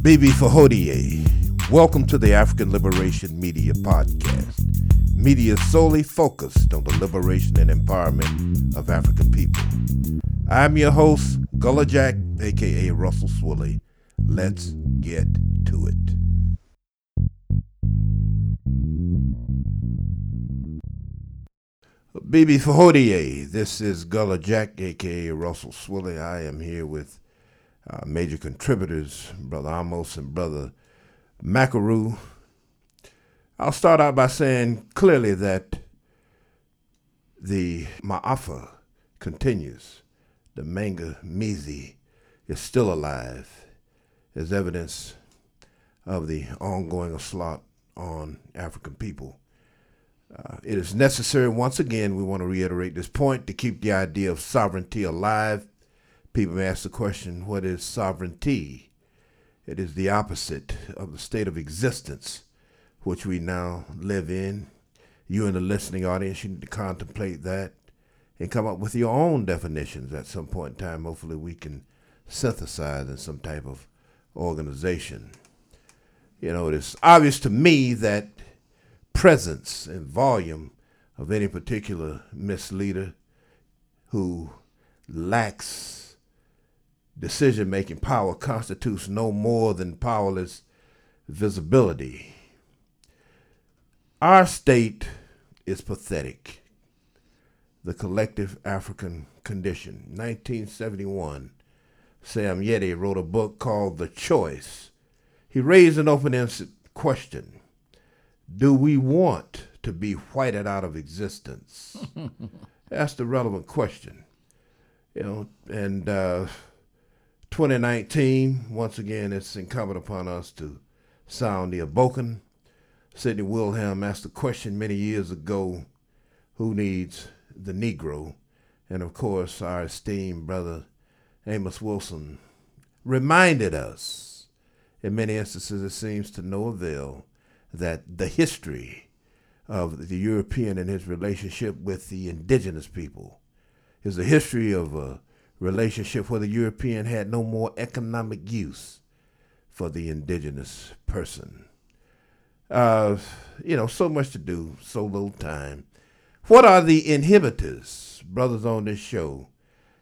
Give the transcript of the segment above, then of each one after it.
Bibi Fahodie, welcome to the African Liberation Media Podcast. Media solely focused on the liberation and empowerment of African people. I'm your host, Gullah Jack, aka Russell Swilly. Let's get to it. Bibi Fahodie, this is Gullah Jack, aka Russell Swilly. I am here with uh, major contributors, Brother Amos and Brother Macaru. I'll start out by saying clearly that the Ma'afa continues. The Maangamizi is still alive as evidence of the ongoing assault on African people. Uh, it is necessary, once again, we want to reiterate this point, to keep the idea of sovereignty alive People ask the question, what is sovereignty? It is the opposite of the state of existence which we now live in. You in the listening audience, you need to contemplate that and come up with your own definitions at some point in time. Hopefully, we can synthesize in some type of organization. You know, it's obvious to me that presence and volume of any particular misleader who lacks decision making power constitutes no more than powerless visibility. Our state is pathetic. The collective African condition. 1971, Sam Yette wrote a book called The Choice. He raised an open ended question Do we want to be whited out of existence? That's the relevant question. You know, and uh, 2019, once again, it's incumbent upon us to sound the Aboken. Sidney Willhelm asked the question many years ago who needs the Negro? And of course, our esteemed brother Amos Wilson reminded us, in many instances, it seems to no avail, that the history of the European and his relationship with the indigenous people is a history of a relationship where the European had no more economic use for the indigenous person. Uh, you know, so much to do, so little time. What are the inhibitors? Brothers on this show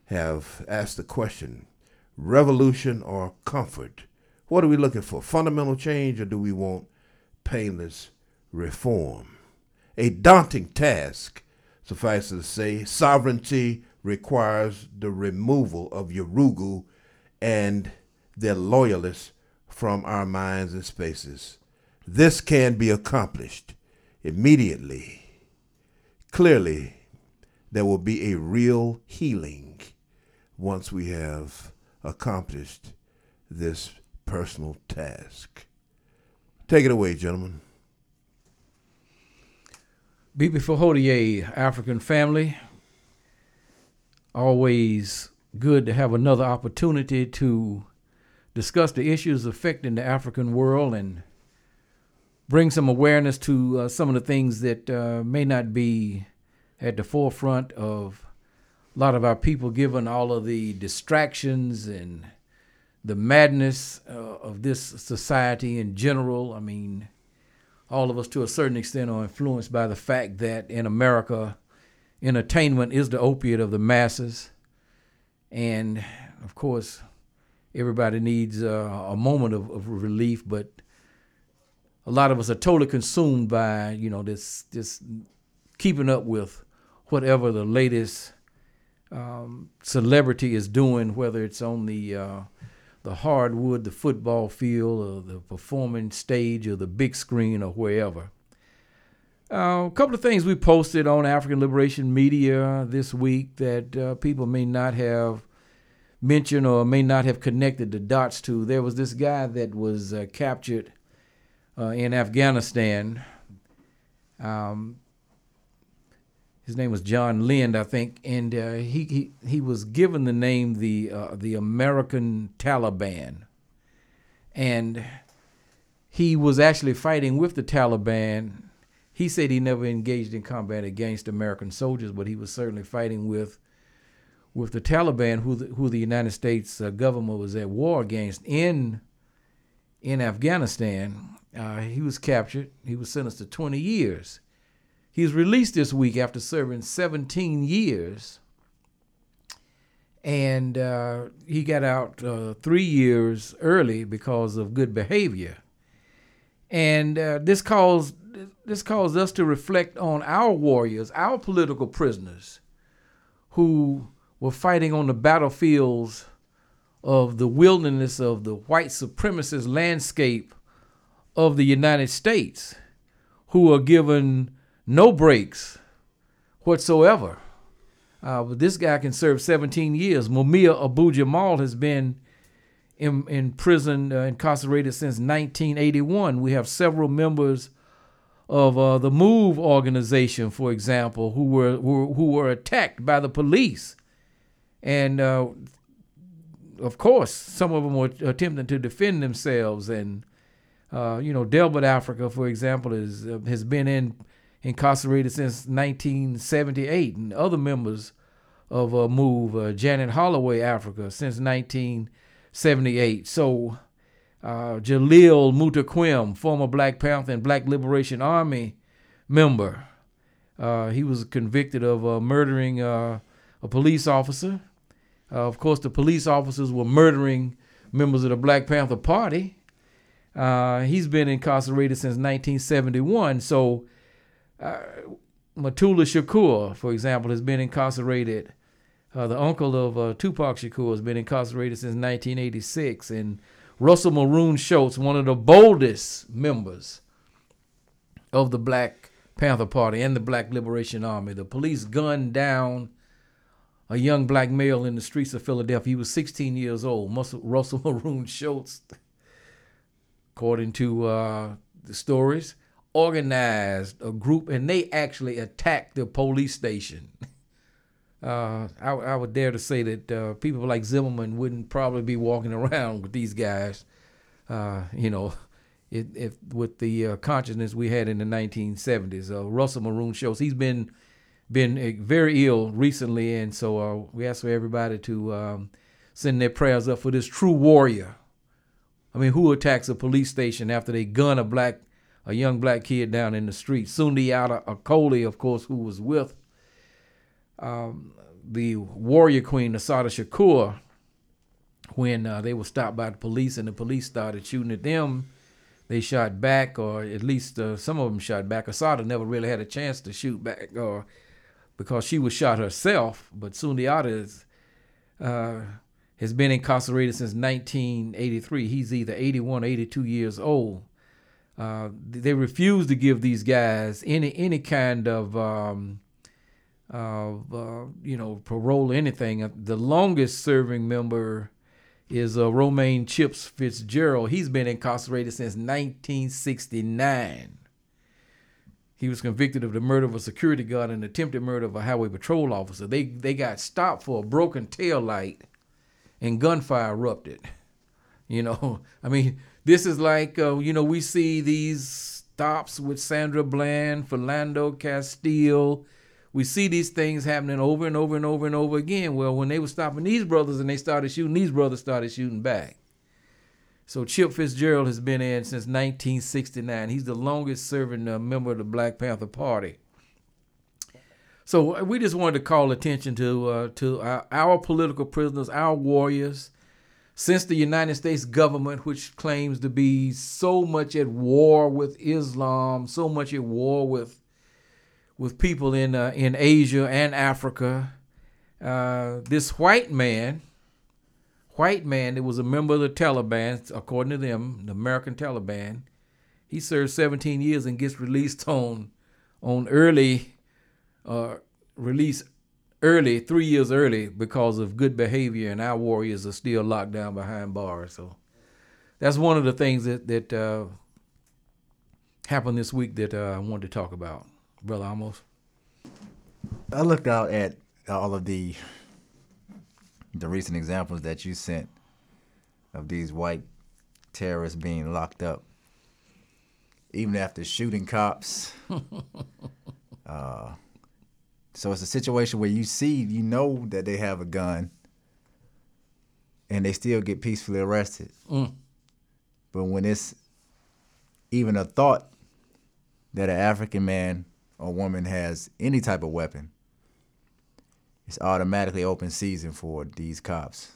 have asked the question revolution or comfort? What are we looking for? Fundamental change or do we want painless reform? A daunting task, suffice it to say, sovereignty requires the removal of Yurugu and their loyalists from our minds and spaces. This can be accomplished immediately. Clearly, there will be a real healing once we have accomplished this personal task. Take it away, gentlemen. Bibi Fahodie, African family, always good to have another opportunity to discuss the issues affecting the African world and bring some awareness to uh, some of the things that uh, may not be at the forefront of a lot of our people, given all of the distractions and the madness uh, of this society in general. I mean, all of us to a certain extent are influenced by the fact that in America, entertainment is the opiate of the masses. And of course, everybody needs uh, a moment of, of, relief, but a lot of us are totally consumed by, you know, this, this keeping up with whatever the latest um, celebrity is doing, whether it's on the uh, the hardwood, the football field, or the performing stage, or the big screen, or wherever. Uh, a couple of things we posted on African Liberation Media this week that uh, people may not have mentioned or may not have connected the dots to. There was this guy that was uh, captured uh, in Afghanistan. Um, his name was John Lindh, I think, and uh, he, he he was given the name the the American Taliban, and he was actually fighting with the Taliban he said he never engaged in combat against American soldiers, but he was certainly fighting with with the Taliban, who the, who the United States uh, government was at war against in in Afghanistan. Uh, he was captured. He was sentenced to 20 years. He was released this week after serving 17 years. And uh, he got out uh, three years early because of good behavior. And uh, this caused this caused us to reflect on our warriors, our political prisoners, who were fighting on the battlefields of the wilderness of the white supremacist landscape of the United States, who are given no breaks whatsoever. Uh, but this guy can serve 17 years. Mumia Abu Jamal has been in, in prison, uh, incarcerated since 1981. We have several members of uh, the MOVE organization, for example, who were, who, who were attacked by the police. And uh, of course, some of them were attempting to defend themselves. And, uh, you know, Delbert Africa, for example, is, uh, has been in, incarcerated since 1978. And other members of uh, MOVE, Janet Holloway Africa, since 1978. So, uh, Jalil Muntaqim, former Black Panther and Black Liberation Army member. Uh, he was convicted of uh, murdering uh, a police officer. Uh, of course, the police officers were murdering members of the Black Panther Party. Uh, he's been incarcerated since 1971. So, Mutulu Shakur, for example, has been incarcerated. the uncle of Tupac Shakur has been incarcerated since 1986. And Russell Maroon Shoatz, one of the boldest members of the Black Panther Party and the Black Liberation Army. The police gunned down a young black male in the streets of Philadelphia. He was 16 years old. Russell Maroon Shoatz, according to uh, the stories, organized a group and they actually attacked the police station. uh, I, I, would dare to say that uh, people like Zimmerman wouldn't probably be walking around with these guys, uh, you know, if, if with the uh, consciousness we had in the 1970s. Uh, Russell Maroon Shoatz he's been been uh, very ill recently, and so we ask for everybody to um, send their prayers up for this true warrior. I mean, who attacks a police station after they gun a black, a young black kid down in the street? Sundiata Acoli, of course, who was with um, the warrior queen, Assata Shakur, when uh, they were stopped by the police and the police started shooting at them, they shot back, or at least uh, some of them shot back. Assata never really had a chance to shoot back, or because she was shot herself. But Sundiata is, uh, has been incarcerated since 1983. He's either 81 or 82 years old. Uh, they refuse to give these guys any any kind of um, uh, you know parole anything. Uh, the longest serving member is uh, Romaine Chips Fitzgerald. He's been incarcerated since 1969. He was convicted of the murder of a security guard and attempted murder of a highway patrol officer. They they got stopped for a broken tail light, and gunfire erupted. You know, I mean, this is like uh, you know we see these stops with Sandra Bland, Philando Castile, we see these things happening over and over and over and over again. Well, when they were stopping these brothers and they started shooting, these brothers started shooting back. So Chip Fitzgerald has been in since 1969. He's the longest serving uh, member of the Black Panther Party. So uh, we just wanted to call attention to uh, to our, our, political prisoners, our warriors. Since the United States government, which claims to be so much at war with Islam, so much at war with with people in uh, in Asia and Africa. Uh, this white man, white man that was a member of the Taliban, according to them, the American Taliban, he served 17 years and gets released on on early uh, release early, three years early because of good behavior, and our warriors are still locked down behind bars. So that's one of the things that that uh, happened this week that uh, I wanted to talk about. Brother Amos? I looked out at all of the the recent examples that you sent of these white terrorists being locked up, even after shooting cops. uh, so it's a situation where you see, you know that they have a gun, and they still get peacefully arrested. Mm. But when it's even a thought that an African man or woman has any type of weapon, it's automatically open season for these cops.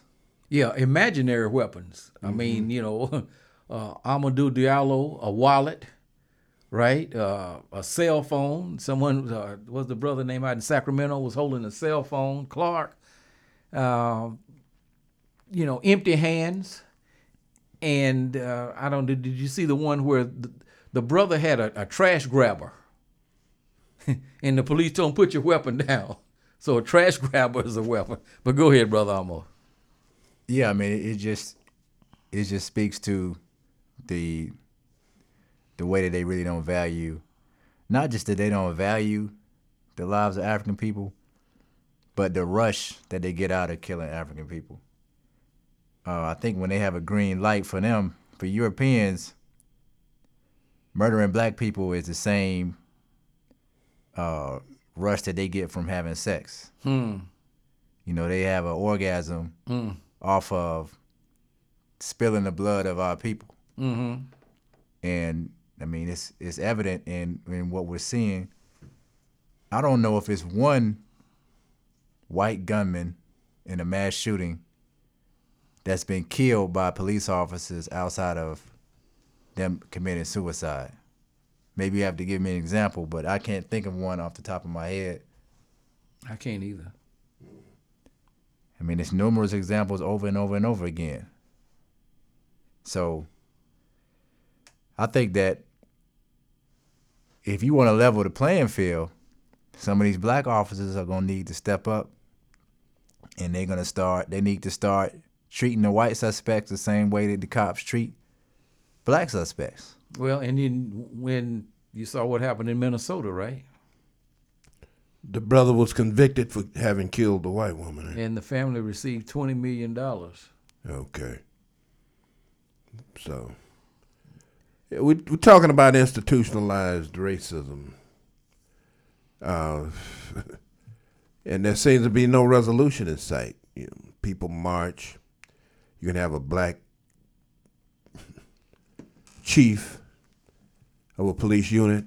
Yeah, imaginary weapons. I mean, you know, uh, Amadou Diallo, a wallet, right? Uh, a cell phone. Someone uh, was the brother name out in Sacramento was holding a cell phone. Clark. Uh, you know, empty hands. And uh, I don't. Did, did you see the one where the, the brother had a, a trash grabber, and the police don't put your weapon down. So a trash grabber is a weapon. But go ahead, brother Amo. Yeah, I mean, it just it just speaks to the the way that they really don't value, not just that they don't value the lives of African people, but the rush that they get out of killing African people. Uh, I think when they have a green light for them, for Europeans, murdering black people is the same uh, rush that they get from having sex. Hmm. You know, they have an orgasm Mm. off of spilling the blood of our people. Mm-hmm. And I mean, it's it's evident in in what we're seeing. I don't know if it's one white gunman in a mass shooting that's been killed by police officers outside of them committing suicide. Maybe you have to give me an example, but I can't think of one off the top of my head. I can't either. I mean, it's numerous examples over and over and over again. So I think that if you want to level the playing field, some of these black officers are going to need to step up and they're going to start, they need to start treating the white suspects the same way that the cops treat black suspects. Well, and then when you saw what happened in Minnesota, right? The brother was convicted for having killed the white woman. And the family received twenty million dollars. Okay. So, yeah, we, we're talking about institutionalized racism. Uh, and there seems to be no resolution in sight. You know, people march. You can have a black chief of a police unit,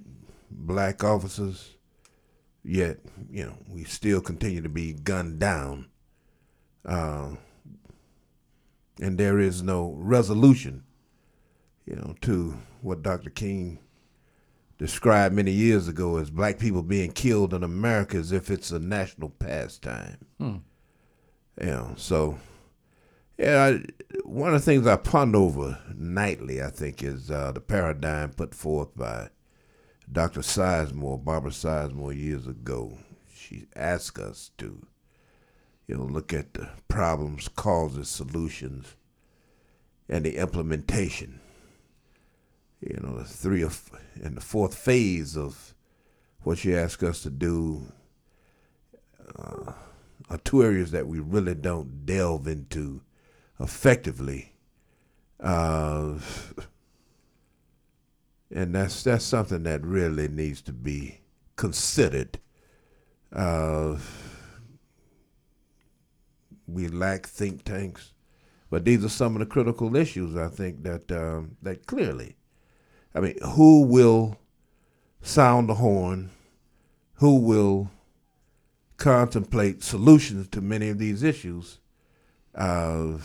black officers, yet, you know, we still continue to be gunned down. Uh, and there is no resolution, you know, to what Dr. King described many years ago as black people being killed in America as if it's a national pastime. Hmm. You know, so yeah, I, one of the things I ponder over nightly, I think, is uh, the paradigm put forth by Dr. Sizemore, Barbara Sizemore, years ago. She asked us to you know, look at the problems, causes, solutions, and the implementation. You know, the three of and the fourth phase of what she asked us to do uh, are two areas that we really don't delve into effectively. Uh, and that's that's something that really needs to be considered. Uh, we lack think tanks, but these are some of the critical issues I think that um, that clearly, I mean, who will sound the horn? Who will contemplate solutions to many of these issues? Uh,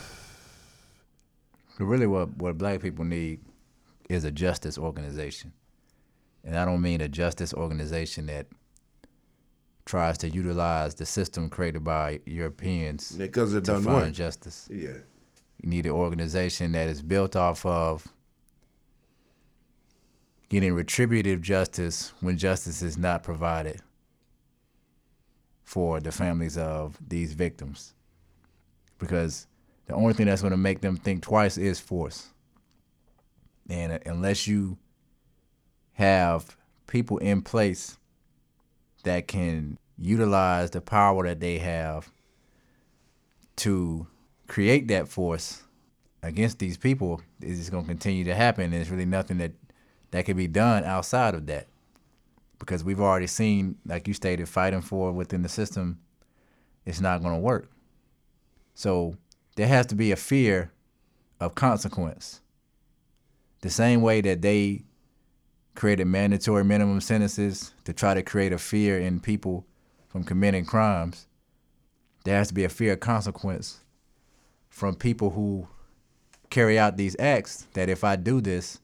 really, what what black people need is a justice organization, and I don't mean a justice organization that tries to utilize the system created by Europeans because it to done find what? justice. Yeah. You need an organization that is built off of getting retributive justice when justice is not provided for the families of these victims. Because the only thing that's going to make them think twice is force. And uh, unless you have people in place that can utilize the power that they have to create that force against these people, it's going to continue to happen. And there's really nothing that that can be done outside of that, because we've already seen, like you stated, fighting for within the system, it's not going to work. So there has to be a fear of consequence. the same way that they created mandatory minimum sentences to try to create a fear in people from committing crimes, there has to be a fear of consequence from people who carry out these acts that if I do this,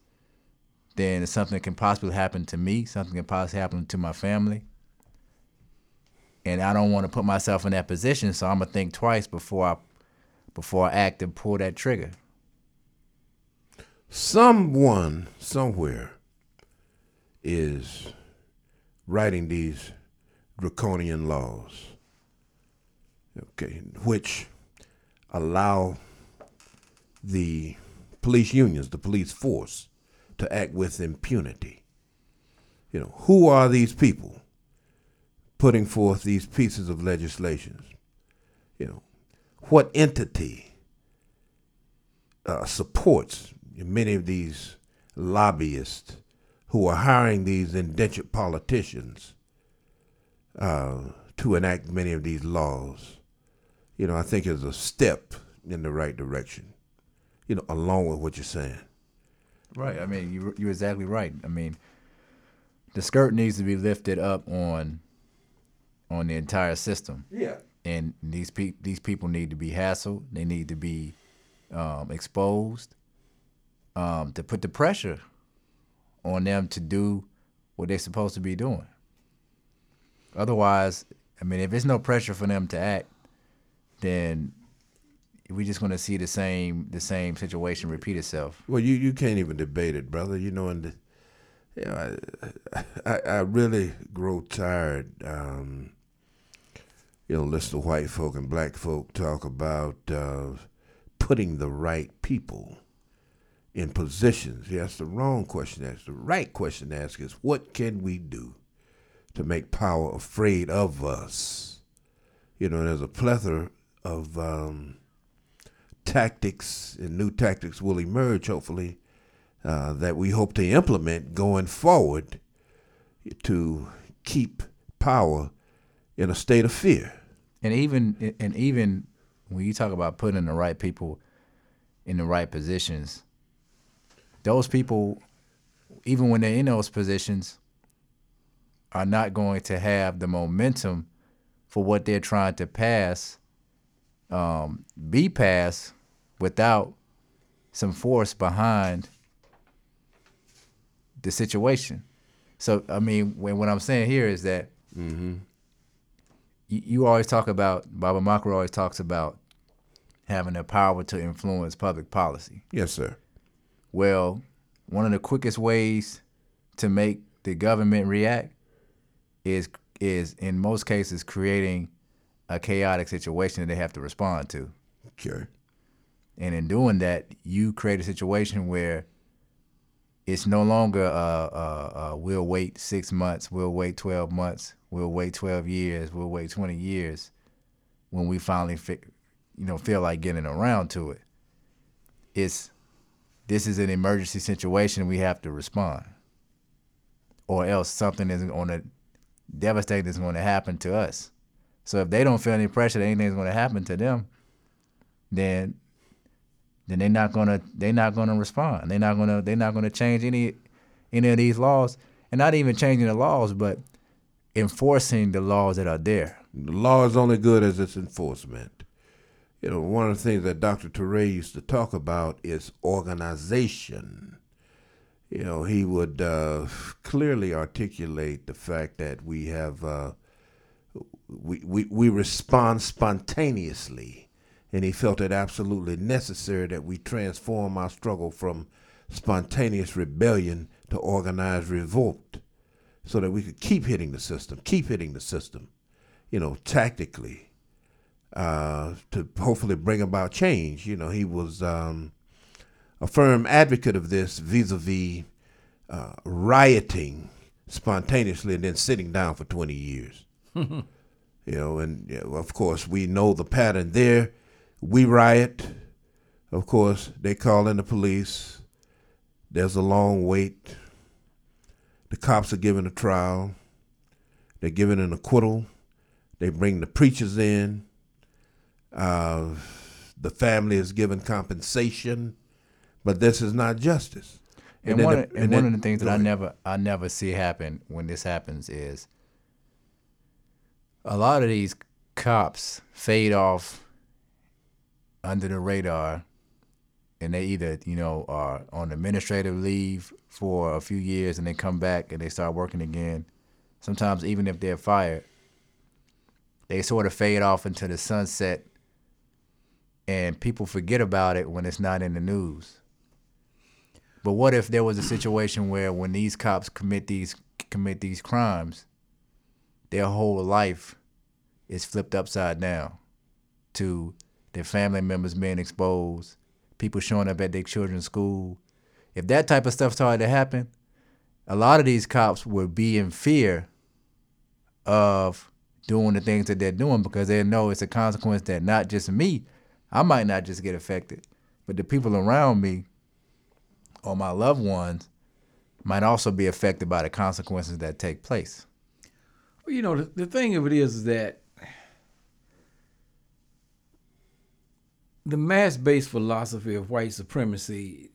then something can possibly happen to me, something can possibly happen to my family. And I don't want to put myself in that position, so I'm gonna think twice before I before I act and pull that trigger. Someone somewhere is writing these draconian laws, okay, which allow the police unions, the police force, to act with impunity. You know, who are these people putting forth these pieces of legislation? You know, what entity uh, supports many of these lobbyists who are hiring these indentured politicians uh, to enact many of these laws? You know, I think is a step in the right direction. You know, along with what you're saying. Right. I mean, you you're exactly right. I mean, the skirt needs to be lifted up on on the entire system. Yeah. And these pe- these people need to be hassled. They need to be um, exposed um, to put the pressure on them to do what they're supposed to be doing. Otherwise, I mean, if there's no pressure for them to act, then we're just going to see the same the same situation repeat itself. Well, you, you can't even debate it, brother. You know, and you know, I, I, I really grow tired. Um, you know, listen to white folk and black folk talk about uh, putting the right people in positions. Yeah, that's the wrong question to ask. The right question to ask is, what can we do to make power afraid of us? You know, there's a plethora of um, tactics and new tactics will emerge, hopefully, uh, that we hope to implement going forward to keep power in a state of fear. And even and even when you talk about putting the right people in the right positions, those people, even when they're in those positions, are not going to have the momentum for what they're trying to pass um, be passed without some force behind the situation. So I mean, when what I'm saying here is that Mm-hmm. You, you always talk about Baba Makra always talks about having the power to influence public policy. Yes, sir. Well, one of the quickest ways to make the government react is is in most cases creating a chaotic situation that they have to respond to. Okay. And in doing that, you create a situation where it's no longer uh, uh, uh, we'll wait six months, we'll wait 12 months, we'll wait 12 years, we'll wait 20 years when we finally fi- you know, feel like getting around to it. It's this is an emergency situation, we have to respond. Or else something is going to devastate is going to happen to us. So if they don't feel any pressure that anything's going to happen to them, then then they're not gonna they're not gonna respond. They're not gonna they're not gonna change any any of these laws, and not even changing the laws, but enforcing the laws that are there. The law is only good as its enforcement. You know, one of the things that Dr. Touré used to talk about is organization. You know, he would uh, clearly articulate the fact that we have uh, we, we we respond spontaneously, and he felt it absolutely necessary that we transform our struggle from spontaneous rebellion to organized revolt, so that we could keep hitting the system, keep hitting the system, you know, tactically, uh, to hopefully bring about change. You know, he was um, a firm advocate of this vis-a-vis uh, rioting spontaneously and then sitting down for 20 years. you know, and you know, of course we know the pattern there. We riot. Of course, they call in the police. There's a long wait. The cops are given a trial. They're given an acquittal. They bring the preachers in. Uh, the family is given compensation, but this is not justice. And, then one, the- of, and and one then- of the things that I never I never see happen when this happens is a lot of these cops fade off under the radar and they either, you know, are on administrative leave for a few years and they come back and they start working again. Sometimes even if they're fired, they sort of fade off into the sunset and people forget about it when it's not in the news. But what if there was a situation where when these cops commit these commit these crimes, their whole life is flipped upside down to their family members being exposed, people showing up at their children's school. If that type of stuff started to happen, a lot of these cops would be in fear of doing the things that they're doing because they know it's a consequence that not just me, I might not just get affected, but the people around me or my loved ones might also be affected by the consequences that take place. Well, you know, the, the thing of it is, is that the mass-based philosophy of white supremacy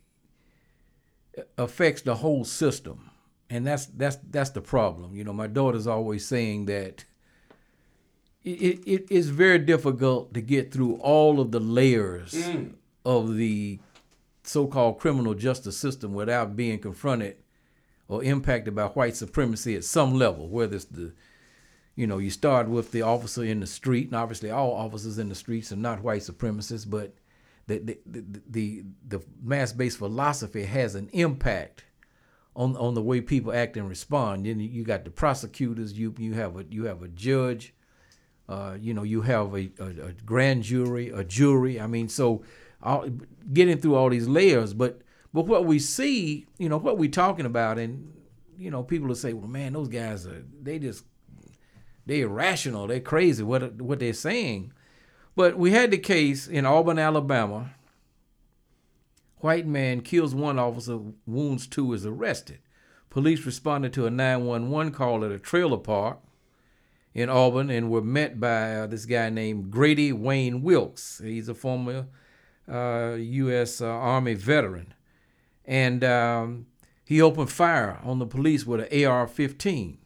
affects the whole system, and that's that's that's the problem. You know, my daughter's always saying that it, it is very difficult to get through all of the layers mm. of the so-called criminal justice system without being confronted or impacted by white supremacy at some level, whether it's the you know, you start with the officer in the street, and obviously all officers in the streets are not white supremacists, but the the the, the, the mass-based philosophy has an impact on on the way people act and respond. Then you got the prosecutors, you you have a you have a judge, uh, you know, you have a, a, a grand jury, a jury. I mean, so all, getting through all these layers, but but what we see, you know, what we're talking about, and you know, people will say, well, man, those guys are they just they're irrational, they're crazy, what what they're saying. But we had the case in Auburn, Alabama. White man kills one officer, wounds two, is arrested. Police responded to a 911 call at a trailer park in Auburn and were met by uh, this guy named Grady Wayne Wilkes. He's a former uh, U.S. Uh, Army veteran. And um, he opened fire on the police with an AR-15,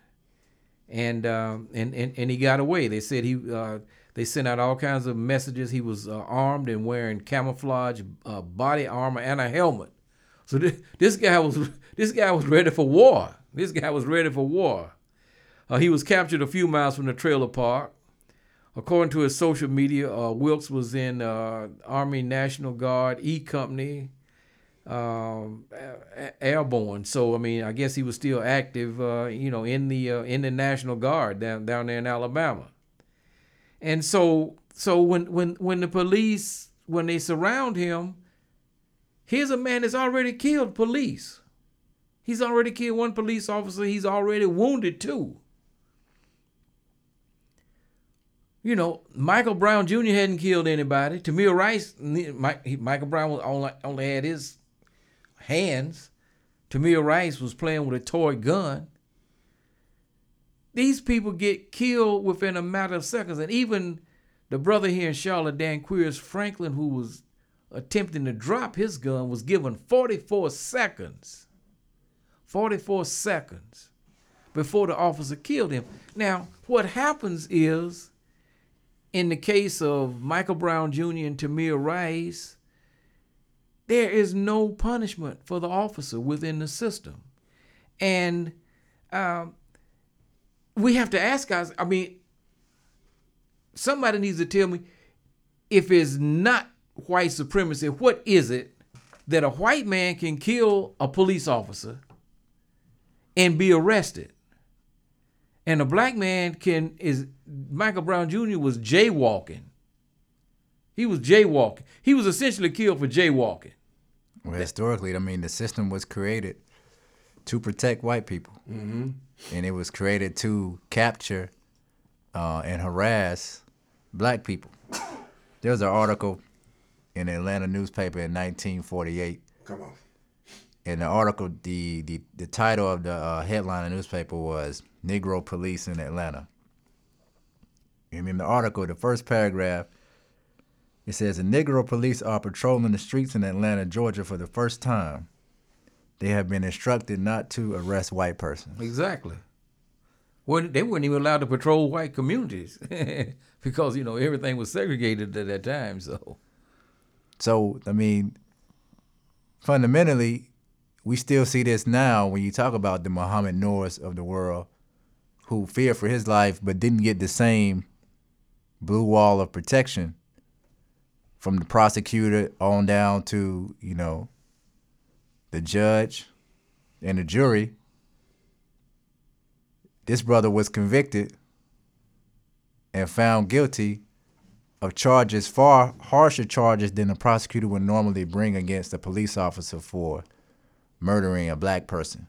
and um, and, and and he got away. They said he uh, they sent out all kinds of messages. He was uh, armed and wearing camouflage uh, body armor and a helmet. So this, this guy was this guy was ready for war. This guy was ready for war. Uh, he was captured a few miles from the trailer park. According to his social media, uh, Wilkes was in uh, Army National Guard E Company, um, airborne. So I mean, I guess he was still active, uh, you know, in the in the National Guard down down there in Alabama. And so so when when when the police when they surround him, here's a man that's already killed police. He's already killed one police officer. He's already wounded two. You know, Michael Brown Jr. hadn't killed anybody. Tamir Rice, Michael Brown only, only had his hands. Tamir Rice was playing with a toy gun. These people get killed within a matter of seconds. And even the brother here in Charlotte, Danquirs Franklin, who was attempting to drop his gun, was given 44 seconds. 44 seconds before the officer killed him. Now, what happens is, in the case of Michael Brown Jr. and Tamir Rice, there is no punishment for the officer within the system. And um, we have to ask us, I mean, somebody needs to tell me if it's not white supremacy, what is it that a white man can kill a police officer and be arrested? And a black man can is Michael Brown Jr. was jaywalking. He was jaywalking. He was essentially killed for jaywalking. Well, historically, I mean, the system was created to protect white people, mm-hmm. And it was created to capture uh, and harass black people. There was an article in the Atlanta newspaper in 1948 Come on. in the article, the the, the title of the uh, headline of the newspaper was "Negro Police in Atlanta." And in the article, the first paragraph, it says the Negro police are patrolling the streets in Atlanta, Georgia, for the first time. They have been instructed not to arrest white persons. Exactly. Well, they weren't even allowed to patrol white communities because you know everything was segregated at that time. So, so I mean, fundamentally, we still see this now when you talk about the Muhammad Norris of the world, who feared for his life but didn't get the same blue wall of protection from the prosecutor on down to you know the judge and the jury this brother was convicted and found guilty of charges far harsher charges than the prosecutor would normally bring against a police officer for murdering a black person.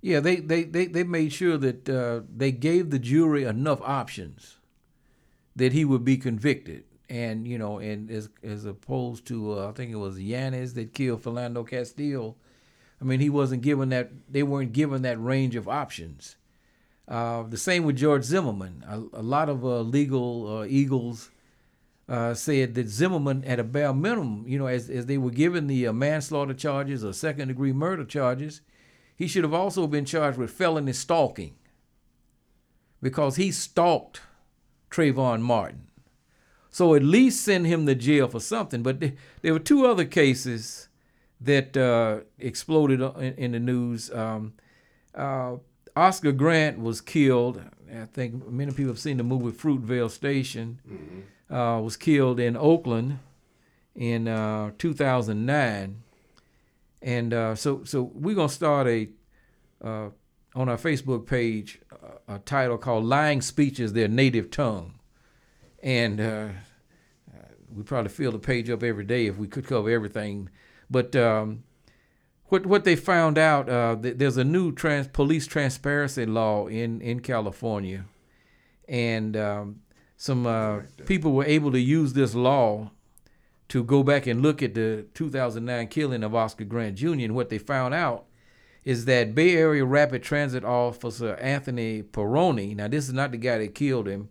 Yeah, they they, they, they made sure that uh, they gave the jury enough options that he would be convicted. And you know, and as as opposed to uh, I think it was Yanez that killed Philando Castile, I mean, he wasn't given that. They weren't given that range of options. Uh, the same with George Zimmerman. A, a lot of uh, legal uh, eagles uh, said that Zimmerman, at a bare minimum, you know, as as they were given the uh, manslaughter charges or second degree murder charges, he should have also been charged with felony stalking because he stalked Trayvon Martin. So at least send him to jail for something. But th- there were two other cases that uh, exploded in, in, the news. Um, uh, Oscar Grant was killed. I think many people have seen the movie Fruitvale Station. Mm-hmm. Uh, was killed in Oakland in uh, 2009, and uh, so so we're gonna start a uh, on our Facebook page a title called "Lying Speeches: Their Native Tongue," and we probably fill the page up every day if we could cover everything but um, what what they found out, uh, th- there's a new trans- police transparency law in in California, and um, some uh, people were able to use this law to go back and look at the 2009 killing of Oscar Grant Jr. And what they found out is that Bay Area Rapid Transit Officer Anthony Pirone. Now this is not the guy that killed him,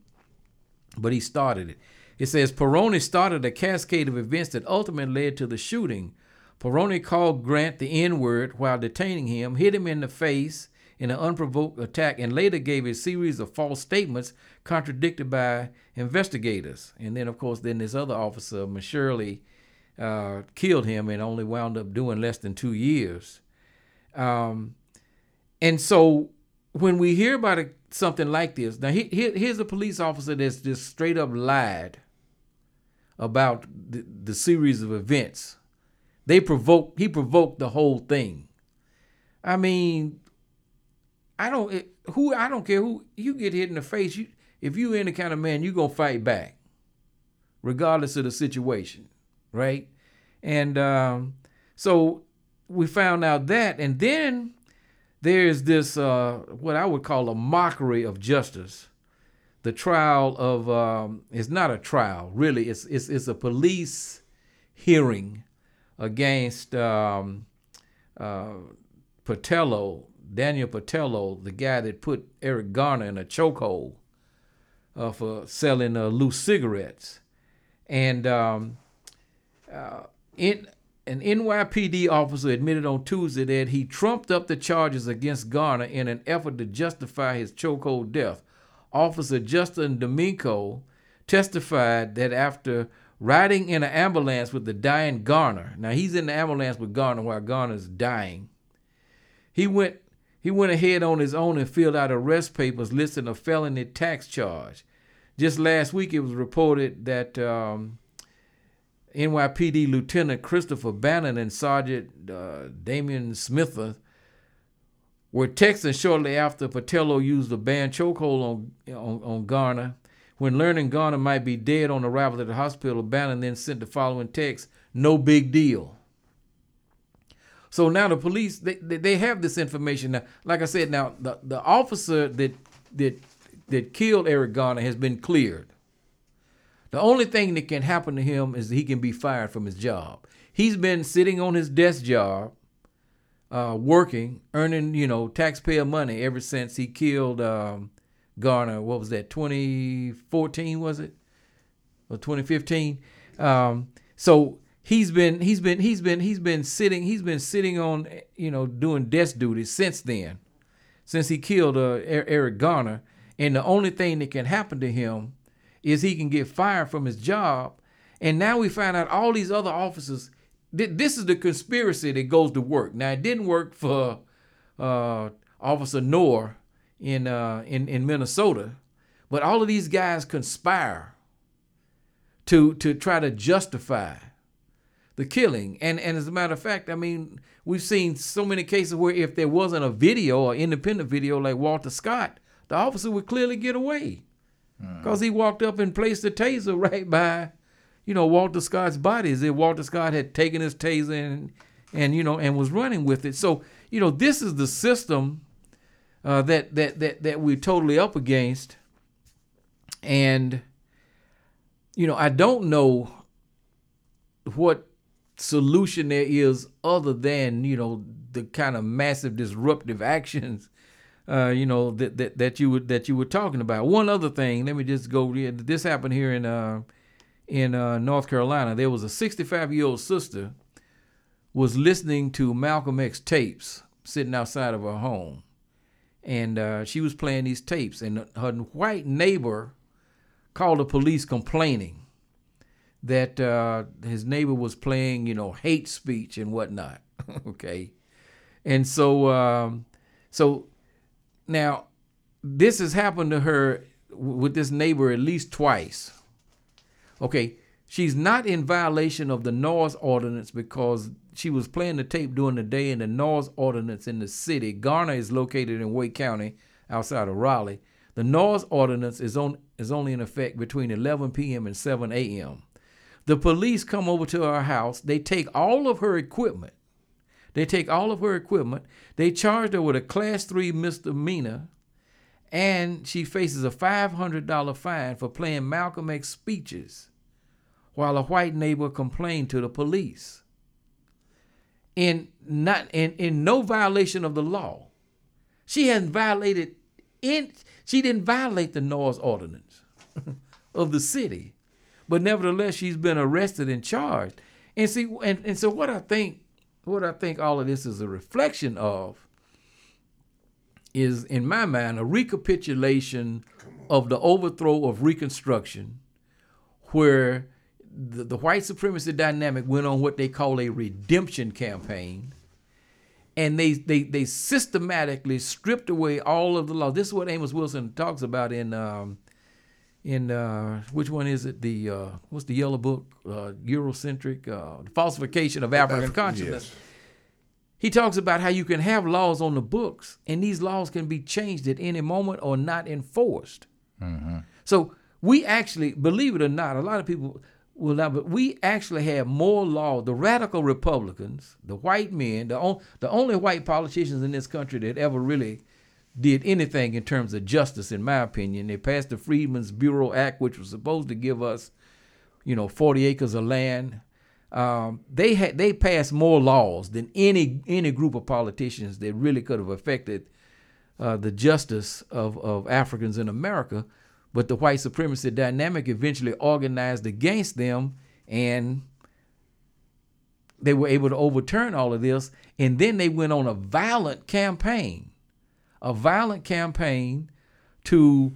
but he started it. It says Pirone started a cascade of events that ultimately led to the shooting Pirone called Grant the N word while detaining him, hit him in the face in an unprovoked attack, and later gave a series of false statements contradicted by investigators. And then, of course, then this other officer, Shirley, uh, killed him and only wound up doing less than two years. Um, and so when we hear about a, something like this, now he, here's a police officer that's just straight up lied about the, the series of events they provoked. He provoked the whole thing. I mean, I don't it, who I don't care who you get hit in the face. You if you any kind of man, you gonna fight back, regardless of the situation, right? And um, so we found out that, and then there's this uh, what I would call a mockery of justice. The trial of um, it's not a trial, really. It's it's it's a police hearing against um, uh, Pantaleo, Daniel Pantaleo the guy that put Eric Garner in a chokehold uh, for selling uh, loose cigarettes. And um, uh, in, an NYPD officer admitted on Tuesday that he trumped up the charges against Garner in an effort to justify his chokehold death. Officer Justin D'Amico testified that after riding in an ambulance with the dying Garner. Now he's in the ambulance with Garner while Garner's dying. He went he went ahead on his own and filled out arrest papers listing a felony tax charge. Just last week, it was reported that um, NYPD Lieutenant Christopher Bannon and Sergeant uh, Damian Smith were texting shortly after Pantaleo used a banned chokehold on, on, on Garner when learning Garner might be dead on arrival at the hospital, Bannon then sent the following text No big deal. So now the police they, they have this information now. Like I said, now the, the officer that that that killed Eric Garner has been cleared. The only thing that can happen to him is he can be fired from his job. He's been sitting on his desk job, uh, working, earning you know taxpayer money ever since he killed um, Garner. What was that? 2014 was it? Or 2015? Um, so he's been he's been he's been he's been sitting he's been sitting on you know doing desk duty since then, since he killed uh, Eric Garner, and the only thing that can happen to him is he can get fired from his job, and now we find out all these other officers. Th- this is the conspiracy that goes to work. Now it didn't work for uh, Officer Noor in uh, in in Minnesota, but all of these guys conspire to to try to justify the killing. And and as a matter of fact, I mean, we've seen so many cases where if there wasn't a video or independent video like Walter Scott, the officer would clearly get away because he walked up and placed the taser right by, you know, Walter Scott's body as if Walter Scott had taken his taser and and you know and was running with it. So you know, this is the system uh, that that that that we're totally up against, and you know, I don't know what solution there is other than you know the kind of massive disruptive actions uh, you know that, that that you would that you were talking about. One other thing, let me just go. This happened here in uh, in uh, North Carolina. There was a 65 year old sister was listening to Malcolm X tapes sitting outside of her home, and uh, she was playing these tapes, and her white neighbor called the police complaining that uh, his neighbor was playing, you know, hate speech and whatnot. okay, and so um, so now this has happened to her with this neighbor at least twice. Okay, she's not in violation of the noise ordinance because she was playing the tape during the day, and the noise ordinance in the city. Garner is located in Wake County, outside of Raleigh. The noise ordinance is on is only in effect between 11 p.m. and 7 a.m. The police come over to her house. They take all of her equipment. They take all of her equipment. They charged her with a class three misdemeanor, and she faces a $500 fine for playing Malcolm X speeches while a white neighbor complained to the police. In not in, in no violation of the law. She hadn't violated in she didn't violate the noise ordinance of the city but nevertheless she's been arrested and charged. And see, and, and so what I think, what I think all of this is a reflection of is, in my mind, a recapitulation of the overthrow of Reconstruction, where the, the white supremacy dynamic went on what they call a redemption campaign. And they, they, they systematically stripped away all of the law. This is what Amos Wilson talks about in um, in uh, which one is it? The uh, what's the yellow book? Uh, Eurocentric, uh, falsification of African Af- consciousness. Yes. He talks about how you can have laws on the books, and these laws can be changed at any moment or not enforced. Mm-hmm. So we actually, believe it or not, a lot of people will not, but we actually have more law. The radical Republicans, the white men, the, on, the only white politicians in this country that ever really did anything in terms of justice, in my opinion. They passed the Freedmen's Bureau Act, which was supposed to give us, you know, 40 acres of land. Um, they had they passed more laws than any any group of politicians that really could have affected uh, the justice of, of Africans in America. But the white supremacy dynamic eventually organized against them, and they were able to overturn all of this. And then they went on a violent campaign a violent campaign to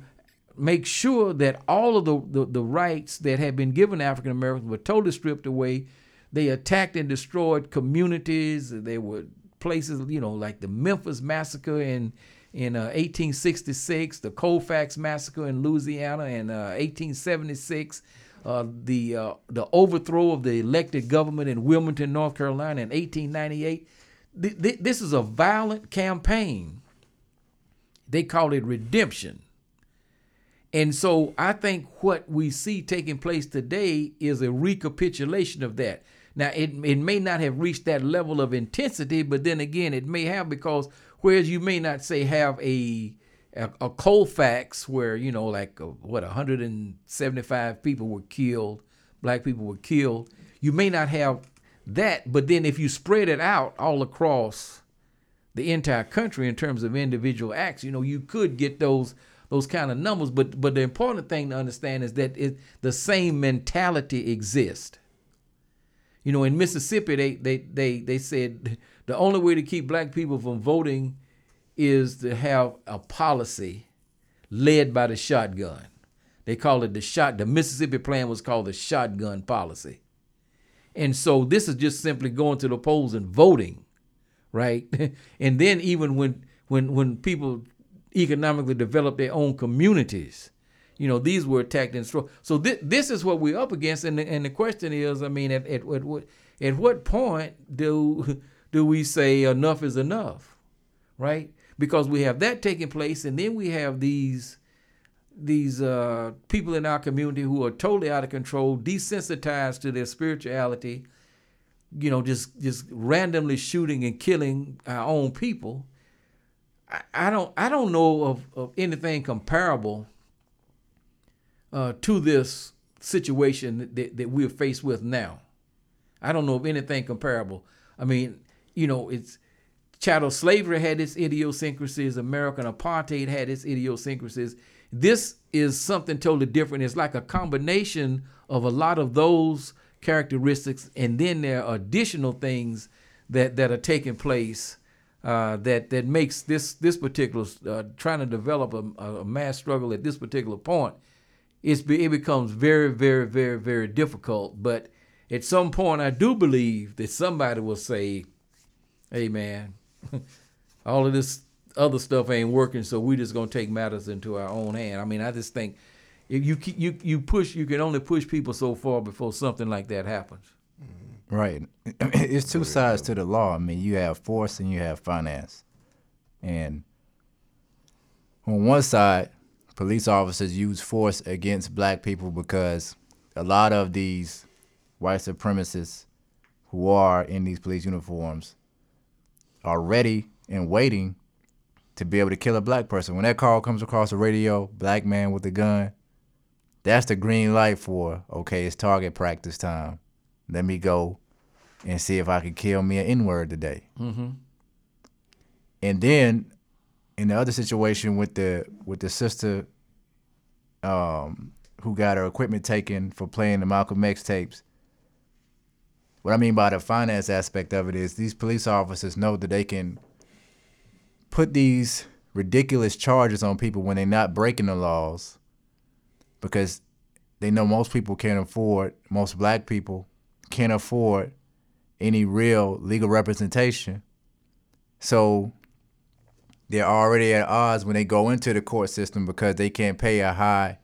make sure that all of the, the, the rights that had been given African Americans were totally stripped away. They attacked and destroyed communities. There were places, you know, like the Memphis massacre in in uh, 1866, the Colfax massacre in Louisiana in uh, 1876, uh, the uh, the overthrow of the elected government in Wilmington, North Carolina in 1898. Th- th- this is a violent campaign they call it redemption. And so I think what we see taking place today is a recapitulation of that. Now, it, it may not have reached that level of intensity, but then again, it may have because whereas you may not say have a a, a Colfax where you know like uh, a, what 175 people were killed, black people were killed. You may not have that, but then if you spread it out all across the entire country in terms of individual acts, you know, you could get those those kind of numbers. But but the important thing to understand is that it, the same mentality exists. You know, in Mississippi, they they they they said the only way to keep black people from voting is to have a policy led by the shotgun. They call it the shot. The Mississippi plan was called the shotgun policy. And so this is just simply going to the polls and voting, right? and then even when when when people economically develop their own communities, you know, these were attacked and destroyed. So th- this is what we're up against. And the, and the question is, I mean, at, at, at what at what point do do we say enough is enough, right? Because we have that taking place, and then we have these these uh, people in our community who are totally out of control, desensitized to their spirituality, you know, just just randomly shooting and killing our own people. I, don't I don't know of, of anything comparable uh, to this situation that, that we're faced with now. I don't know of anything comparable. I mean, you know, it's chattel slavery had its idiosyncrasies, American apartheid had its idiosyncrasies. This is something totally different. It's like a combination of a lot of those characteristics, and then there are additional things that, that are taking place uh, that that makes this this particular uh, trying to develop a, a, mass struggle at this particular point. It's it becomes very very very very difficult. But at some point, I do believe that somebody will say, "Hey, man, all of this other stuff ain't working, so we just gonna take matters into our own hand." I mean, I just think if you you you push, you can only push people so far before something like that happens. Right. It's two sides to the law. I mean, you have force and you have finance. And on one side, police officers use force against black people because a lot of these white supremacists who are in these police uniforms are ready and waiting to be able to kill a black person. When that call comes across the radio, black man with a gun, that's the green light for, okay, it's target practice time let me go and see if I can kill me an N word today. Mm-hmm. And then in the other situation with the with the sister um, who got her equipment taken for playing the Malcolm X tapes. What I mean by the finance aspect of it is these police officers know that they can put these ridiculous charges on people when they're not breaking the laws because they know most people can't afford, most black people can't afford any real legal representation. So they're already at odds when they go into the court system because they can't pay a high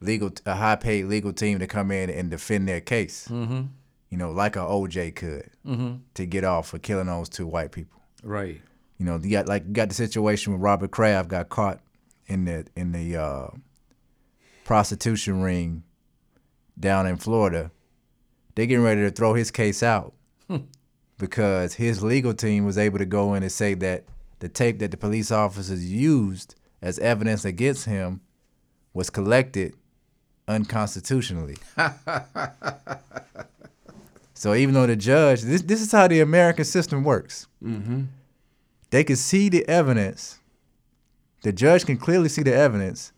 legal a high paid legal team to come in and defend their case. Mm-hmm. You know, like a OJ could mm-hmm. to get off for killing those two white people. Right. You know, you got like you got the situation where Robert Kraft got caught in the in the uh, prostitution ring down in Florida they getting ready to throw his case out because his legal team was able to go in and say that the tape that the police officers used as evidence against him was collected unconstitutionally. so even though the judge, this this is how the American system works. Mm-hmm. They can see the evidence. The judge can clearly see the evidence,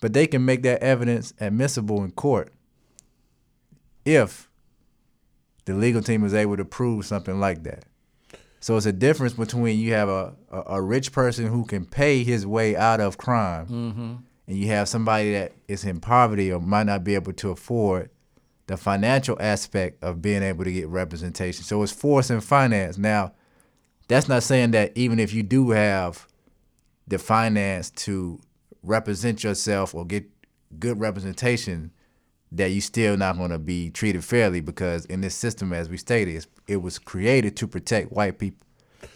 but they can make that evidence admissible in court if the legal team is able to prove something like that. So it's a difference between you have a, a, a rich person who can pay his way out of crime, mm-hmm. and you have somebody that is in poverty or might not be able to afford the financial aspect of being able to get representation. So it's force and finance. Now, that's not saying that even if you do have the finance to represent yourself or get good representation, that you still not going to be treated fairly because in this system, as we stated, it was created to protect white people.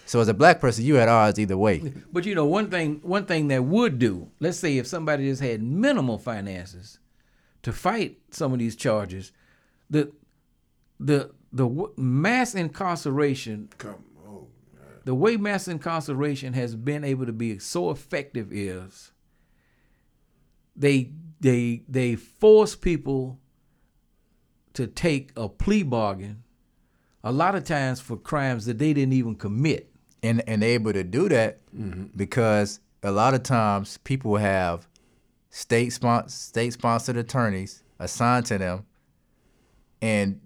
So as a black person, you had odds either way. But you know, one thing one thing that would do, let's say if somebody just had minimal finances to fight some of these charges, the the the mass incarceration Come on. the way mass incarceration has been able to be so effective is they they they force people to take a plea bargain a lot of times for crimes that they didn't even commit and and able to do that Mm-hmm. because a lot of times people have state spon- state sponsored attorneys assigned to them and